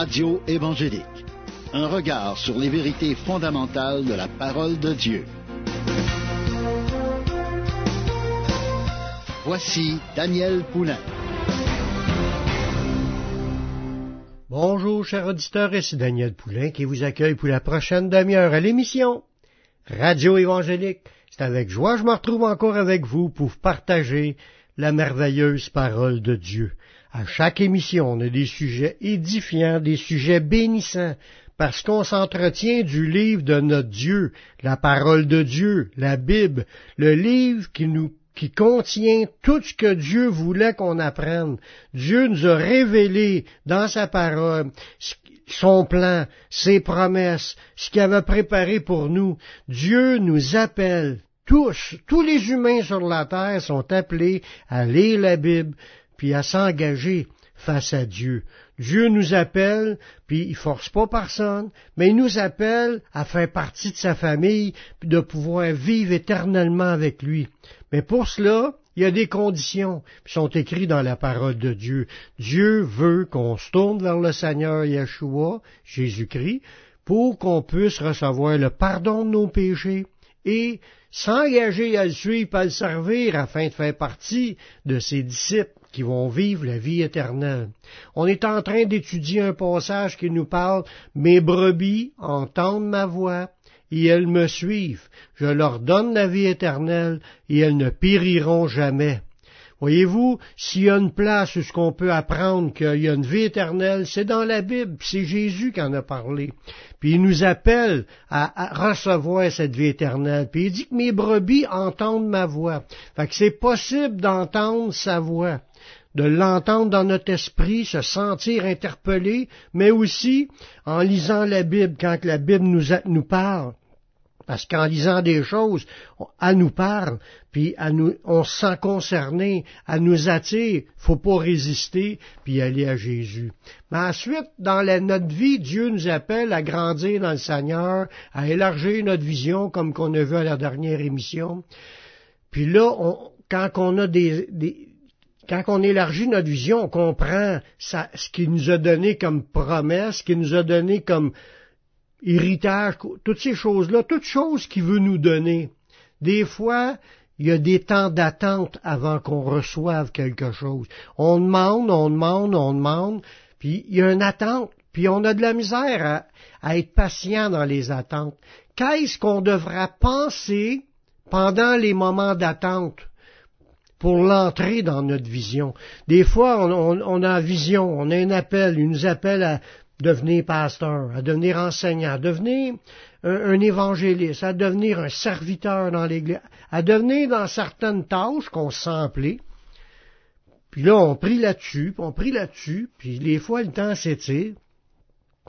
Radio évangélique. Un regard sur les vérités fondamentales de la parole de Dieu. Voici Daniel Poulain. Bonjour, chers auditeurs, ici Daniel Poulain qui vous accueille pour la prochaine demi-heure à l'émission Radio évangélique. C'est avec joie que je me retrouve encore avec vous pour partager la merveilleuse parole de Dieu. À chaque émission, on a des sujets édifiants, des sujets bénissants, parce qu'on s'entretient du livre de notre Dieu, la parole de Dieu, la Bible, le livre qui nous qui contient tout ce que Dieu voulait qu'on apprenne. Dieu nous a révélé dans sa parole son plan, ses promesses, ce qu'il avait préparé pour nous. Dieu nous appelle tous, tous les humains sur la terre sont appelés à lire la Bible, puis à s'engager face à Dieu. Dieu nous appelle, puis il force pas personne, mais il nous appelle à faire partie de sa famille, puis de pouvoir vivre éternellement avec lui. Mais pour cela, il y a des conditions qui sont écrites dans la parole de Dieu. Dieu veut qu'on se tourne vers le Seigneur Yeshua, Jésus-Christ, pour qu'on puisse recevoir le pardon de nos péchés et s'engager à le suivre, à le servir, afin de faire partie de ses disciples qui vont vivre la vie éternelle. On est en train d'étudier un passage qui nous parle Mes brebis entendent ma voix, et elles me suivent. Je leur donne la vie éternelle, et elles ne périront jamais. Voyez-vous, s'il y a une place où ce qu'on peut apprendre qu'il y a une vie éternelle, c'est dans la Bible, c'est Jésus qui en a parlé. Puis il nous appelle à, recevoir cette vie éternelle. Puis il dit que mes brebis entendent ma voix. Fait que c'est possible d'entendre sa voix de l'entendre dans notre esprit, se sentir interpellé, mais aussi en lisant la Bible, quand la Bible nous, nous parle, parce qu'en lisant des choses, elle nous parle, puis nous, on se sent concerné, elle nous attire, faut pas résister, puis aller à Jésus. Mais ensuite, dans notre vie, Dieu nous appelle à grandir dans le Seigneur, à élargir notre vision, comme qu'on a vu à la dernière émission. Puis là, quand on a des, quand on élargit notre vision, on comprend ce qu'il nous a donné comme promesse, ce qu'il nous a donné comme héritage, toutes ces choses-là, toutes choses qu'il veut nous donner. Des fois, il y a des temps d'attente avant qu'on reçoive quelque chose. On demande, on demande, on demande, puis il y a une attente, puis on a de la misère à, être patient dans les attentes. Qu'est-ce qu'on devra penser pendant les moments d'attente pour l'entrée dans notre vision? Des fois, on, on, on a une vision, on a un appel, il nous appelle à devenir pasteur, à devenir enseignant, à devenir un, évangéliste, à devenir un serviteur dans l'Église, à devenir dans certaines tâches qu'on se sent Puis là, on prie là-dessus, puis on prie là-dessus, puis des fois, le temps s'étire.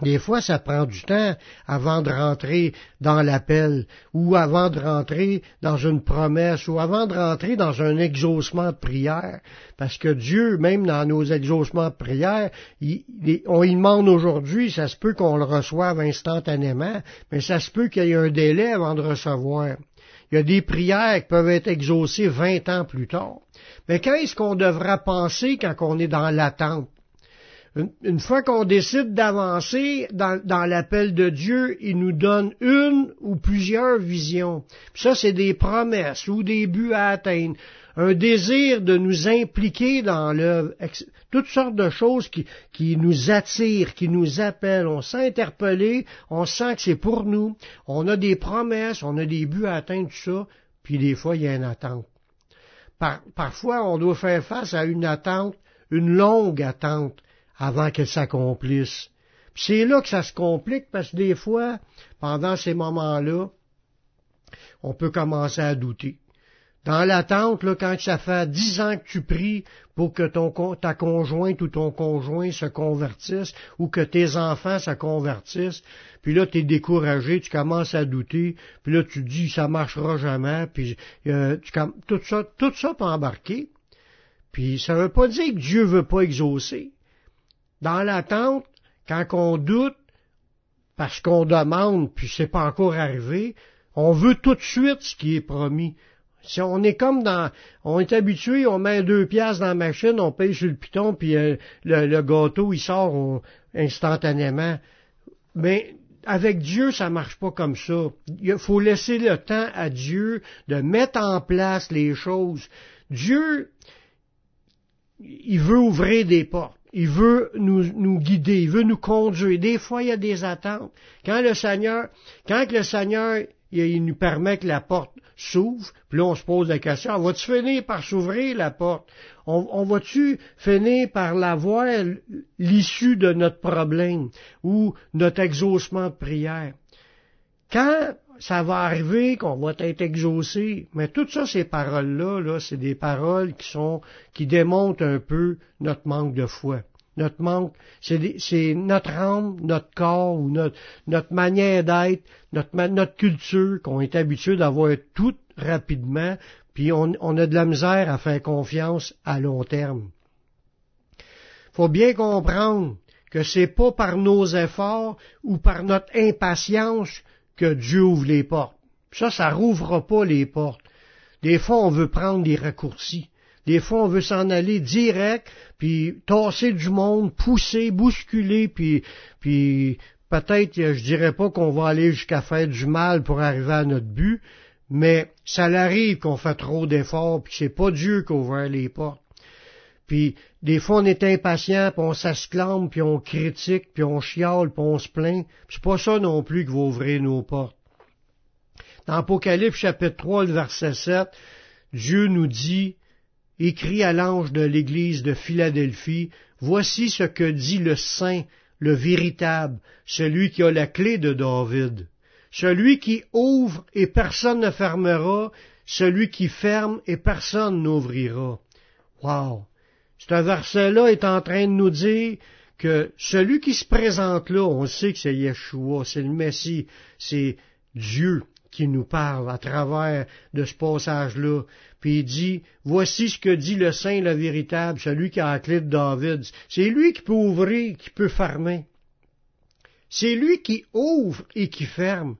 Des fois, ça prend du temps avant de rentrer dans l'appel, ou avant de rentrer dans une promesse, ou avant de rentrer dans un exaucement de prière. Parce que Dieu, même dans nos exaucements de prière, on y demande aujourd'hui, ça se peut qu'on le reçoive instantanément, mais ça se peut qu'il y ait un délai avant de recevoir. Il y a des prières qui peuvent être exaucées vingt ans plus tard. Mais qu'est-ce qu'on devra penser quand on est dans l'attente? Une, fois qu'on décide d'avancer dans, l'appel de Dieu, il nous donne une ou plusieurs visions. ça, c'est des promesses ou des buts à atteindre. Un désir de nous impliquer dans l'œuvre. Toutes sortes de choses qui, nous attirent, qui nous appellent. On sent interpellé, on sent que c'est pour nous. On a des promesses, on a des buts à atteindre, tout ça. Puis des fois, il y a une attente. parfois, on doit faire face à une attente, une longue attente avant qu'elle s'accomplisse. c'est là que ça se complique parce que des fois, pendant ces moments-là, on peut commencer à douter. Dans l'attente, là, quand ça fait dix ans que tu pries pour que ton, ta conjointe ou ton conjoint se convertisse, ou que tes enfants se convertissent, puis là, tu es découragé, tu commences à douter, puis là, tu dis, ça marchera jamais, puis euh, tu, tout ça, tout ça peut embarquer. Puis ça veut pas dire que Dieu veut pas exaucer. Dans l'attente, quand on doute, parce qu'on demande, puis c'est pas encore arrivé, on veut tout de suite ce qui est promis. Si on est comme dans, on est habitué, on met deux pièces dans la machine, on paye sur le piton, puis euh, le, gâteau il sort instantanément. Mais avec Dieu, ça marche pas comme ça. Il faut laisser le temps à Dieu de mettre en place les choses. Dieu, il veut ouvrir des portes. Il veut nous, nous, guider, il veut nous conduire. Des fois, il y a des attentes. Quand le Seigneur, quand le Seigneur, il nous permet que la porte s'ouvre, puis là, on se pose la question, on va-tu finir par s'ouvrir la porte? On, on va-tu finir par la voir, l'issue de notre problème ou notre exaucement de prière? Quand ça va arriver qu'on va être exaucé. Mais toutes ça, ces paroles-là, -là, c'est des paroles qui sont, qui démontrent un peu notre manque de foi. Notre manque, c'est notre âme, notre corps ou notre, notre manière d'être, notre, notre culture qu'on est habitué d'avoir tout rapidement, puis on, on a de la misère à faire confiance à long terme. Faut bien comprendre que c'est pas par nos efforts ou par notre impatience que Dieu ouvre les portes. Ça, ça rouvre pas les portes. Des fois, on veut prendre des raccourcis. Des fois, on veut s'en aller direct, puis tasser du monde, pousser, bousculer, puis, puis peut-être, je dirais pas qu'on va aller jusqu'à faire du mal pour arriver à notre but, mais ça arrive qu'on fait trop d'efforts, puis c'est pas Dieu qui ouvre les portes. Puis des fois on est impatient, puis on s'asclame, puis on critique, puis on chiale, puis on se plaint. C'est pas ça non plus qui va ouvrir nos portes. Dans Apocalypse chapitre 3, le verset 7, Dieu nous dit, écrit à l'ange de l'église de Philadelphie, Voici ce que dit le Saint, le véritable, celui qui a la clé de David. Celui qui ouvre et personne ne fermera, celui qui ferme et personne n'ouvrira. Wow! Ce verset-là est en train de nous dire que celui qui se présente là, on sait que c'est Yeshua, c'est le Messie, c'est Dieu qui nous parle à travers de ce passage-là. Puis il dit, voici ce que dit le Saint, le véritable, celui qui a la de David. C'est lui qui peut ouvrir, qui peut fermer. C'est lui qui ouvre et qui ferme.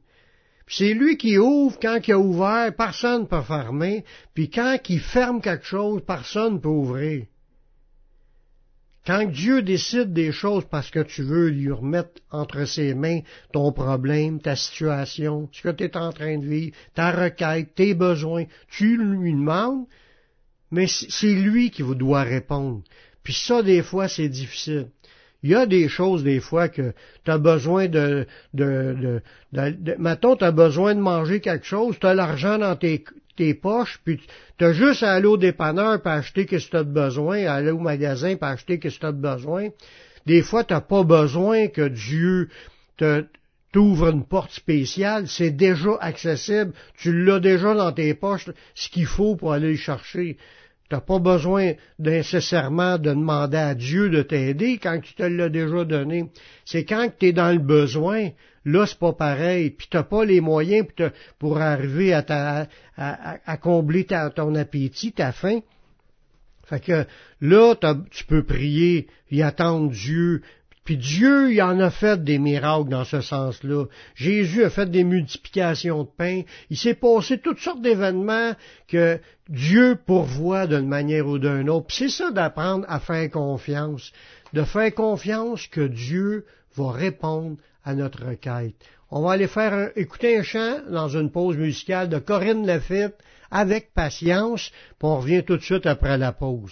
C'est lui qui ouvre quand il a ouvert, personne ne peut fermer. Puis quand il ferme quelque chose, personne ne peut ouvrir. Quand Dieu décide des choses parce que tu veux lui remettre entre ses mains ton problème, ta situation, ce que tu es en train de vivre, ta requête, tes besoins, tu lui demandes, mais c'est lui qui vous doit répondre. Puis ça, des fois, c'est difficile. Il y a des choses, des fois, que tu as besoin de, de, de, de, tu as besoin de manger quelque chose, tu as l'argent dans tes, tes poches, puis tu as juste à aller au dépanneur pour acheter ce que tu as besoin, à aller au magasin pour acheter ce que tu as besoin. Des fois, tu n'as pas besoin que Dieu t'ouvre une porte spéciale, c'est déjà accessible, tu l'as déjà dans tes poches, ce qu'il faut pour aller le chercher. Tu n'as pas besoin nécessairement de demander à Dieu de t'aider quand tu te l'as déjà donné. C'est quand tu es dans le besoin, là c'est pas pareil, puis tu n'as pas les moyens pour, arriver à, à, combler ton appétit, ta faim. Fait que là, tu peux prier et attendre Dieu puis Dieu, il en a fait des miracles dans ce sens-là. Jésus a fait des multiplications de pain. Il s'est passé toutes sortes d'événements que Dieu pourvoit d'une manière ou d'une autre. c'est ça d'apprendre à faire confiance. De faire confiance que Dieu va répondre à notre requête. On va aller faire écouter un chant dans une pause musicale de Corinne Lafitte avec patience, puis on revient tout de suite après la pause.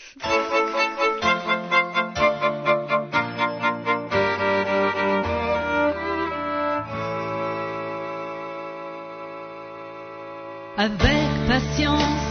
Avec patience,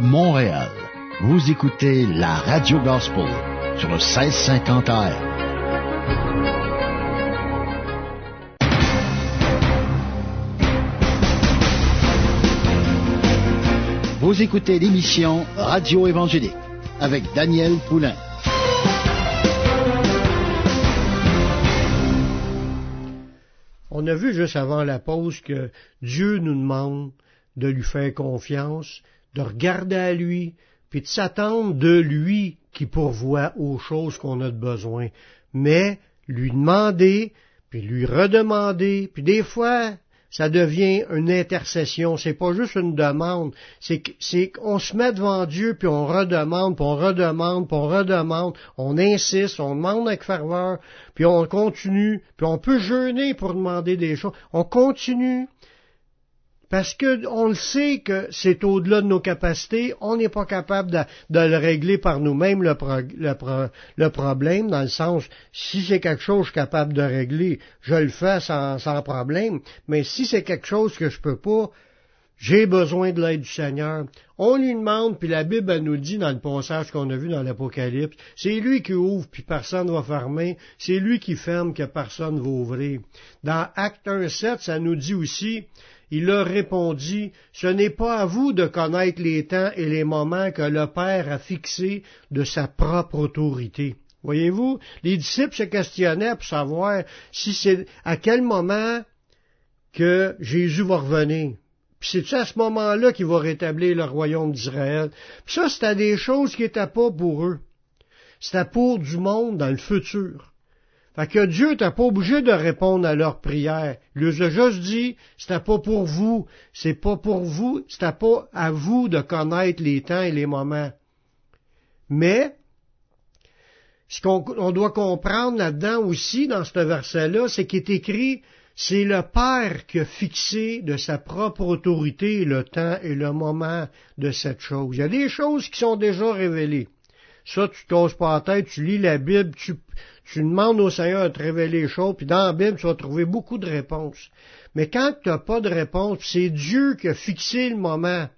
Montréal. Vous écoutez la Radio Gospel sur le 1650 AM. Vous écoutez l'émission Radio Évangélique avec Daniel Poulain. On a vu juste avant la pause que Dieu nous demande de lui faire confiance, de regarder à lui, puis de s'attendre de lui qui pourvoit aux choses qu'on a de besoin. Mais lui demander, puis lui redemander, puis des fois, ça devient une intercession. C'est pas juste une demande. C'est qu'on se met devant Dieu, puis on redemande, puis on redemande, puis on redemande. On insiste, on demande avec ferveur, puis on continue, puis on peut jeûner pour demander des choses. On continue. Parce que on le sait que c'est au-delà de nos capacités, on n'est pas capable de, le régler par nous-mêmes le, le, problème, dans le sens, si c'est quelque chose que je suis capable de régler, je le fais sans, sans problème, mais si c'est quelque chose que je peux pas, j'ai besoin de l'aide du Seigneur. On lui demande, puis la Bible nous dit dans le passage qu'on a vu dans l'Apocalypse, c'est lui qui ouvre, puis personne ne va fermer, c'est lui qui ferme, que personne ne va ouvrir. Dans Acte 1.7, ça nous dit aussi, il leur répondit, Ce n'est pas à vous de connaître les temps et les moments que le Père a fixés de sa propre autorité. Voyez-vous, les disciples se questionnaient pour savoir si c'est à quel moment que Jésus va revenir. Puis c'est à ce moment-là qu'il va rétablir le royaume d'Israël? Puis ça, c'était des choses qui n'étaient pas pour eux. C'était pour du monde dans le futur. Fait que Dieu n'était pas obligé de répondre à leurs prières. Il leur a juste dit, c'était pas pour vous, c'est pas pour vous, c'était pas à vous de connaître les temps et les moments. Mais, ce qu'on doit comprendre là-dedans aussi, dans ce verset-là, c'est qu'il est écrit, c'est le Père qui a fixé de sa propre autorité le temps et le moment de cette chose. Il y a des choses qui sont déjà révélées. Ça, tu te pas la tête, tu lis la Bible, tu, tu demandes au Seigneur de te révéler les choses, puis dans la Bible, tu vas trouver beaucoup de réponses. Mais quand tu n'as pas de réponse, c'est Dieu qui a fixé le moment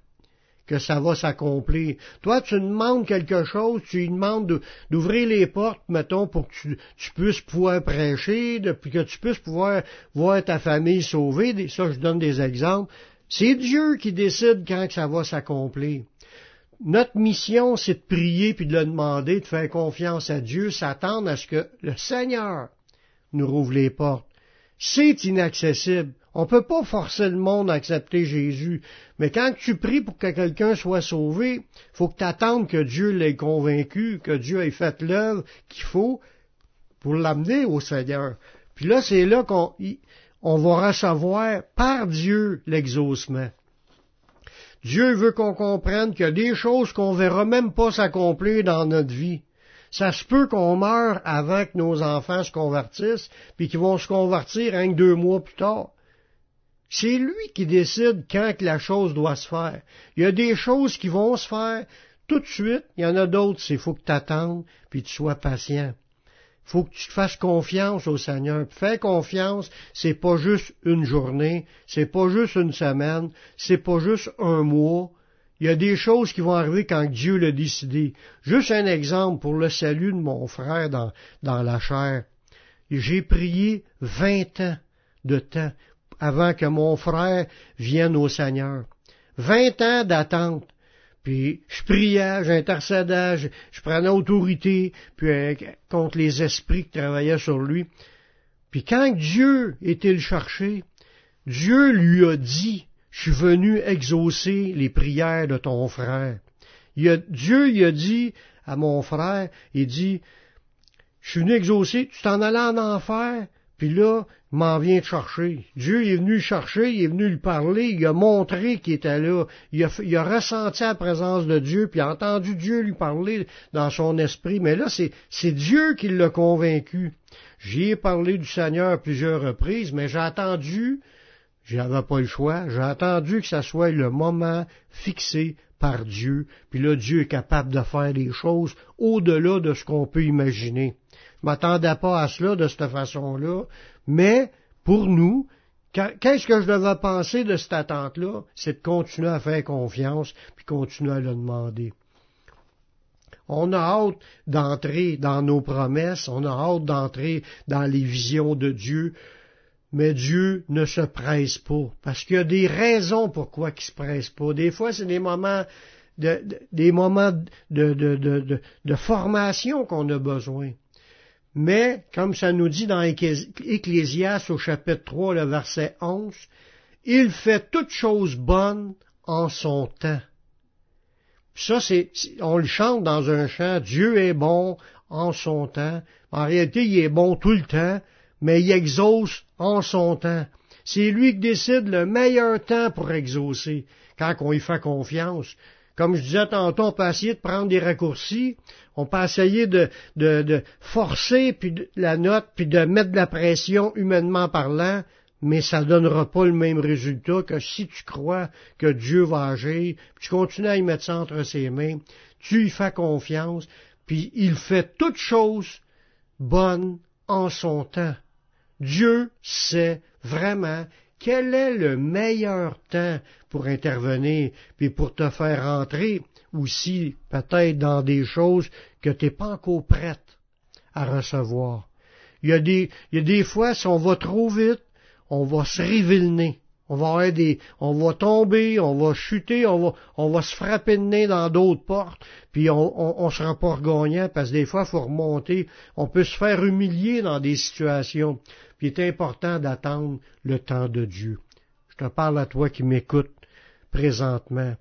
que ça va s'accomplir. Toi, tu demandes quelque chose, tu lui demandes d'ouvrir les portes, mettons, pour que tu, puisses pouvoir prêcher, puis que tu puisses pouvoir voir ta famille sauvée. Ça, je donne des exemples. C'est Dieu qui décide quand ça va s'accomplir. Notre mission, c'est de prier puis de le demander, de faire confiance à Dieu, s'attendre à ce que le Seigneur nous rouvre les portes. C'est inaccessible. On ne peut pas forcer le monde à accepter Jésus. Mais quand tu pries pour que quelqu'un soit sauvé, faut que tu attendes que Dieu l'ait convaincu, que Dieu ait fait l'œuvre qu'il faut pour l'amener au Seigneur. Puis là, c'est là qu'on on va recevoir par Dieu l'exaucement. Dieu veut qu'on comprenne qu'il y a des choses qu'on verra même pas s'accomplir dans notre vie. Ça se peut qu'on meure avant que nos enfants se convertissent, puis qu'ils vont se convertir un que deux mois plus tard. C'est lui qui décide quand que la chose doit se faire. Il y a des choses qui vont se faire tout de suite, il y en a d'autres, c'est faut que tu attendes, puis tu sois patient faut que tu te fasses confiance au Seigneur. Fais confiance, c'est pas juste une journée, c'est pas juste une semaine, c'est pas juste un mois. Il y a des choses qui vont arriver quand Dieu l'a décidé. Juste un exemple pour le salut de mon frère dans, dans la chair. J'ai prié vingt ans de temps avant que mon frère vienne au Seigneur. Vingt ans d'attente. Puis je priais, j'intercédais, je, prenais autorité puis, euh, contre les esprits qui travaillaient sur lui. Puis quand Dieu était le chercher, Dieu lui a dit, je suis venu exaucer les prières de ton frère. Dieu lui a dit à mon frère, il dit, je suis venu exaucer, tu t'en allais en enfer, puis là, il m'en vient chercher. Dieu est venu chercher, il est venu lui parler, il a montré qu'il était là. Il a, ressenti la présence de Dieu, puis il a entendu Dieu lui parler dans son esprit. Mais là, c'est Dieu qui l'a convaincu. J'y ai parlé du Seigneur plusieurs reprises, mais j'ai attendu, j'avais pas le choix, j'ai attendu que ça soit le moment fixé par Dieu. Puis là, Dieu est capable de faire des choses au-delà de ce qu'on peut imaginer. Je m'attendais pas à cela de cette façon-là, mais pour nous, Qu'est-ce que je devais penser de cette attente-là? C'est de continuer à faire confiance, puis continuer à le demander. On a hâte d'entrer dans nos promesses, on a hâte d'entrer dans les visions de Dieu, mais Dieu ne se presse pas, parce qu'il y a des raisons pourquoi il se presse pas. Des fois, c'est des moments de, des moments de, formation qu'on a besoin. Mais, comme ça nous dit dans Ecclésias au chapitre 3, le verset 11, il fait toutes choses bonnes en son temps. Ça, c'est, on le chante dans un chant, Dieu est bon en son temps. En réalité, il est bon tout le temps, mais il exauce en son temps. C'est lui qui décide le meilleur temps pour exaucer, quand on y fait confiance. Comme je disais tantôt, on peut de prendre des raccourcis, on peut essayer de, forcer puis la note, puis de mettre de la pression humainement parlant, mais ça ne donnera pas le même résultat que si tu crois que Dieu va agir, puis tu continues à y mettre ça entre ses mains, tu y fais confiance, puis il fait toutes choses bonnes en son temps. Dieu sait vraiment quel est le meilleur temps pour intervenir, puis pour te faire entrer aussi peut-être dans des choses que tu n'es pas encore prête à recevoir. Il y, a des, y a des fois, si on va trop vite, on va se révélner. On va avoir des, on va tomber, on va chuter, on va, on va se frapper de nez dans d'autres portes, puis on, on, sera pas gagnant parce que des fois, il faut remonter. On peut se faire humilier dans des situations. Puis il est important d'attendre le temps de Dieu. Je te parle à toi qui m'écoutes présentement.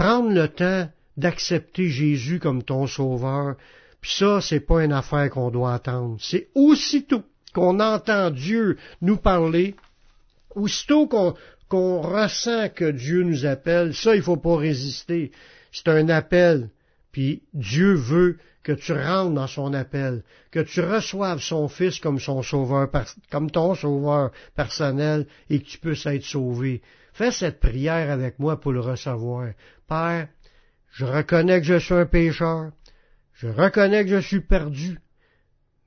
Prendre le temps d'accepter Jésus comme ton sauveur, puis ça, c'est pas une affaire qu'on doit attendre. C'est aussitôt qu'on entend Dieu nous parler, Aussitôt qu'on ressent que Dieu nous appelle, ça, il faut pas résister. C'est un appel. Puis Dieu veut que tu rentres dans son appel, que tu reçoives son Fils comme son sauveur, comme ton sauveur personnel et que tu puisses être sauvé. Fais cette prière avec moi pour le recevoir. Père, je reconnais que je suis un pécheur, je reconnais que je suis perdu,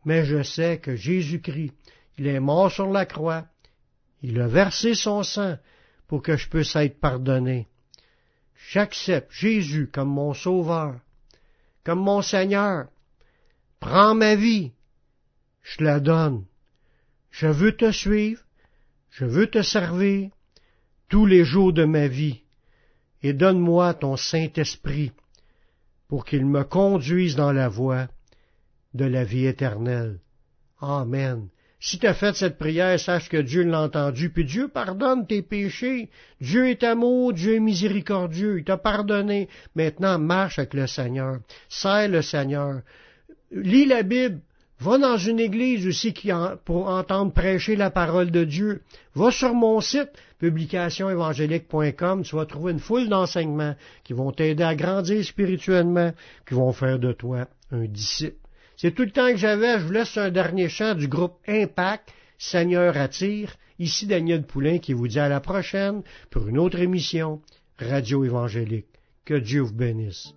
mais je sais que Jésus-Christ, il est mort sur la croix, il a versé son sang pour que je puisse être pardonné. J'accepte Jésus comme mon sauveur, comme mon Seigneur. Prends ma vie, je la donne. Je veux te suivre, je veux te servir tous les jours de ma vie, et donne-moi ton Saint-Esprit pour qu'il me conduise dans la voie de la vie éternelle. Amen. Si tu as fait cette prière, sache que Dieu l'a entendu, puis Dieu pardonne tes péchés. Dieu est amour, Dieu est miséricordieux, il t'a pardonné. Maintenant, marche avec le Seigneur, sers le Seigneur. Lis la Bible, va dans une église aussi pour entendre prêcher la parole de Dieu. Va sur mon site, publicationévangélique.com, tu vas trouver une foule d'enseignements qui vont t'aider à grandir spirituellement, qui vont faire de toi un disciple. C'est tout le temps que j'avais. Je vous laisse un dernier chant du groupe Impact, Seigneur attire. Ici Daniel Poulain qui vous dit à la prochaine pour une autre émission Radio Évangélique. Que Dieu vous bénisse.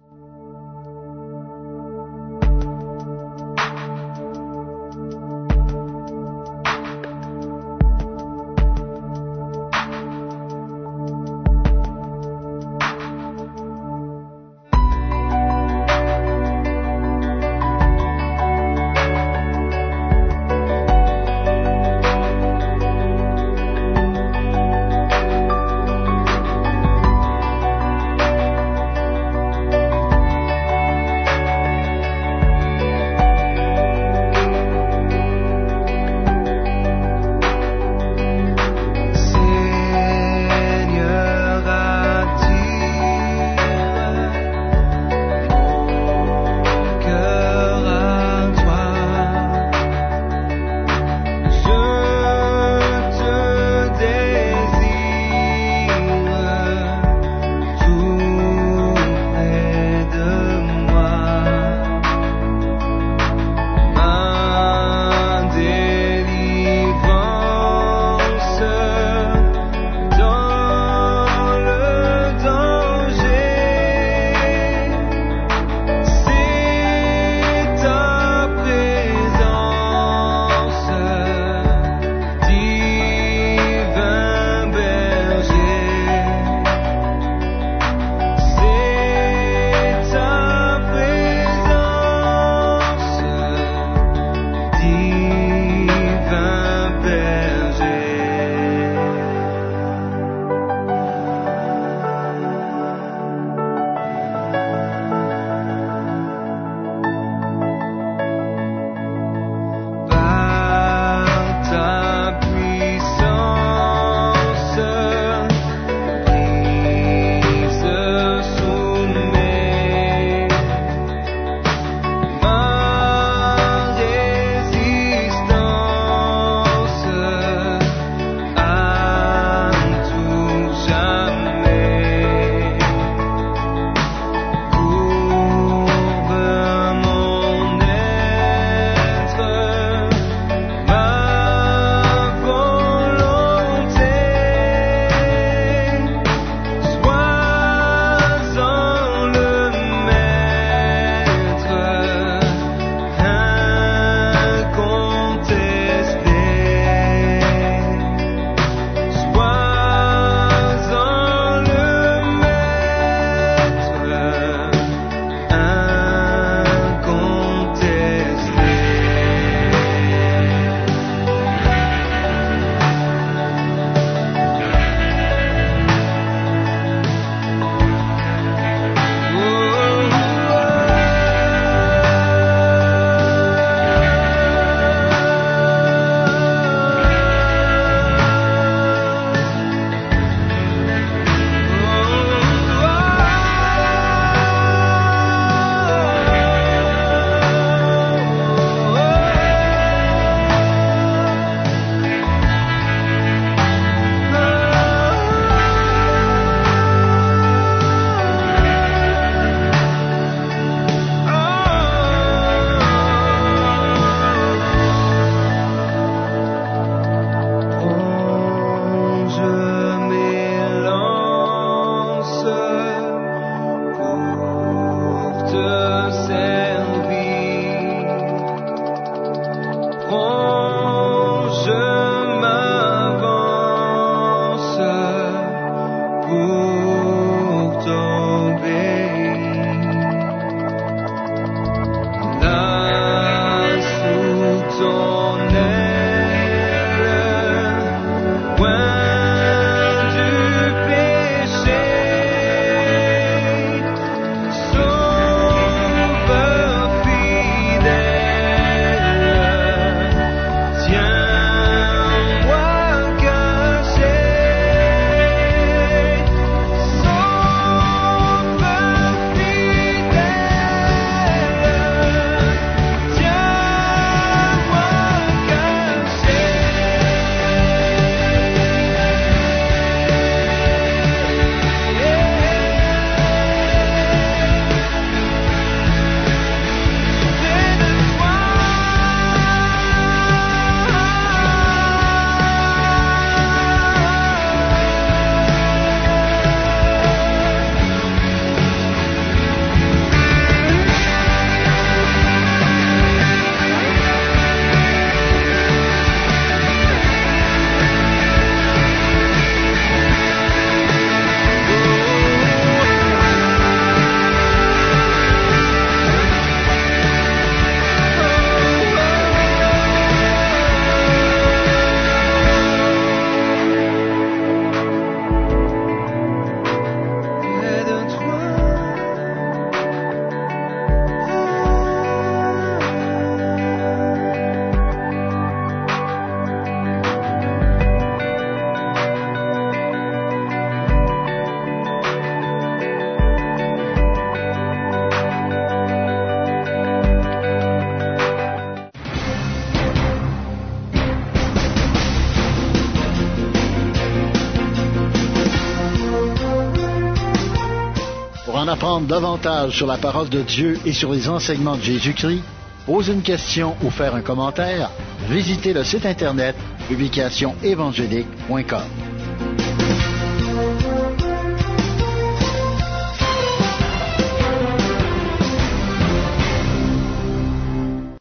Davantage sur la parole de Dieu et sur les enseignements de Jésus-Christ, poser une question ou faire un commentaire, visitez le site internet publicationévangélique.com.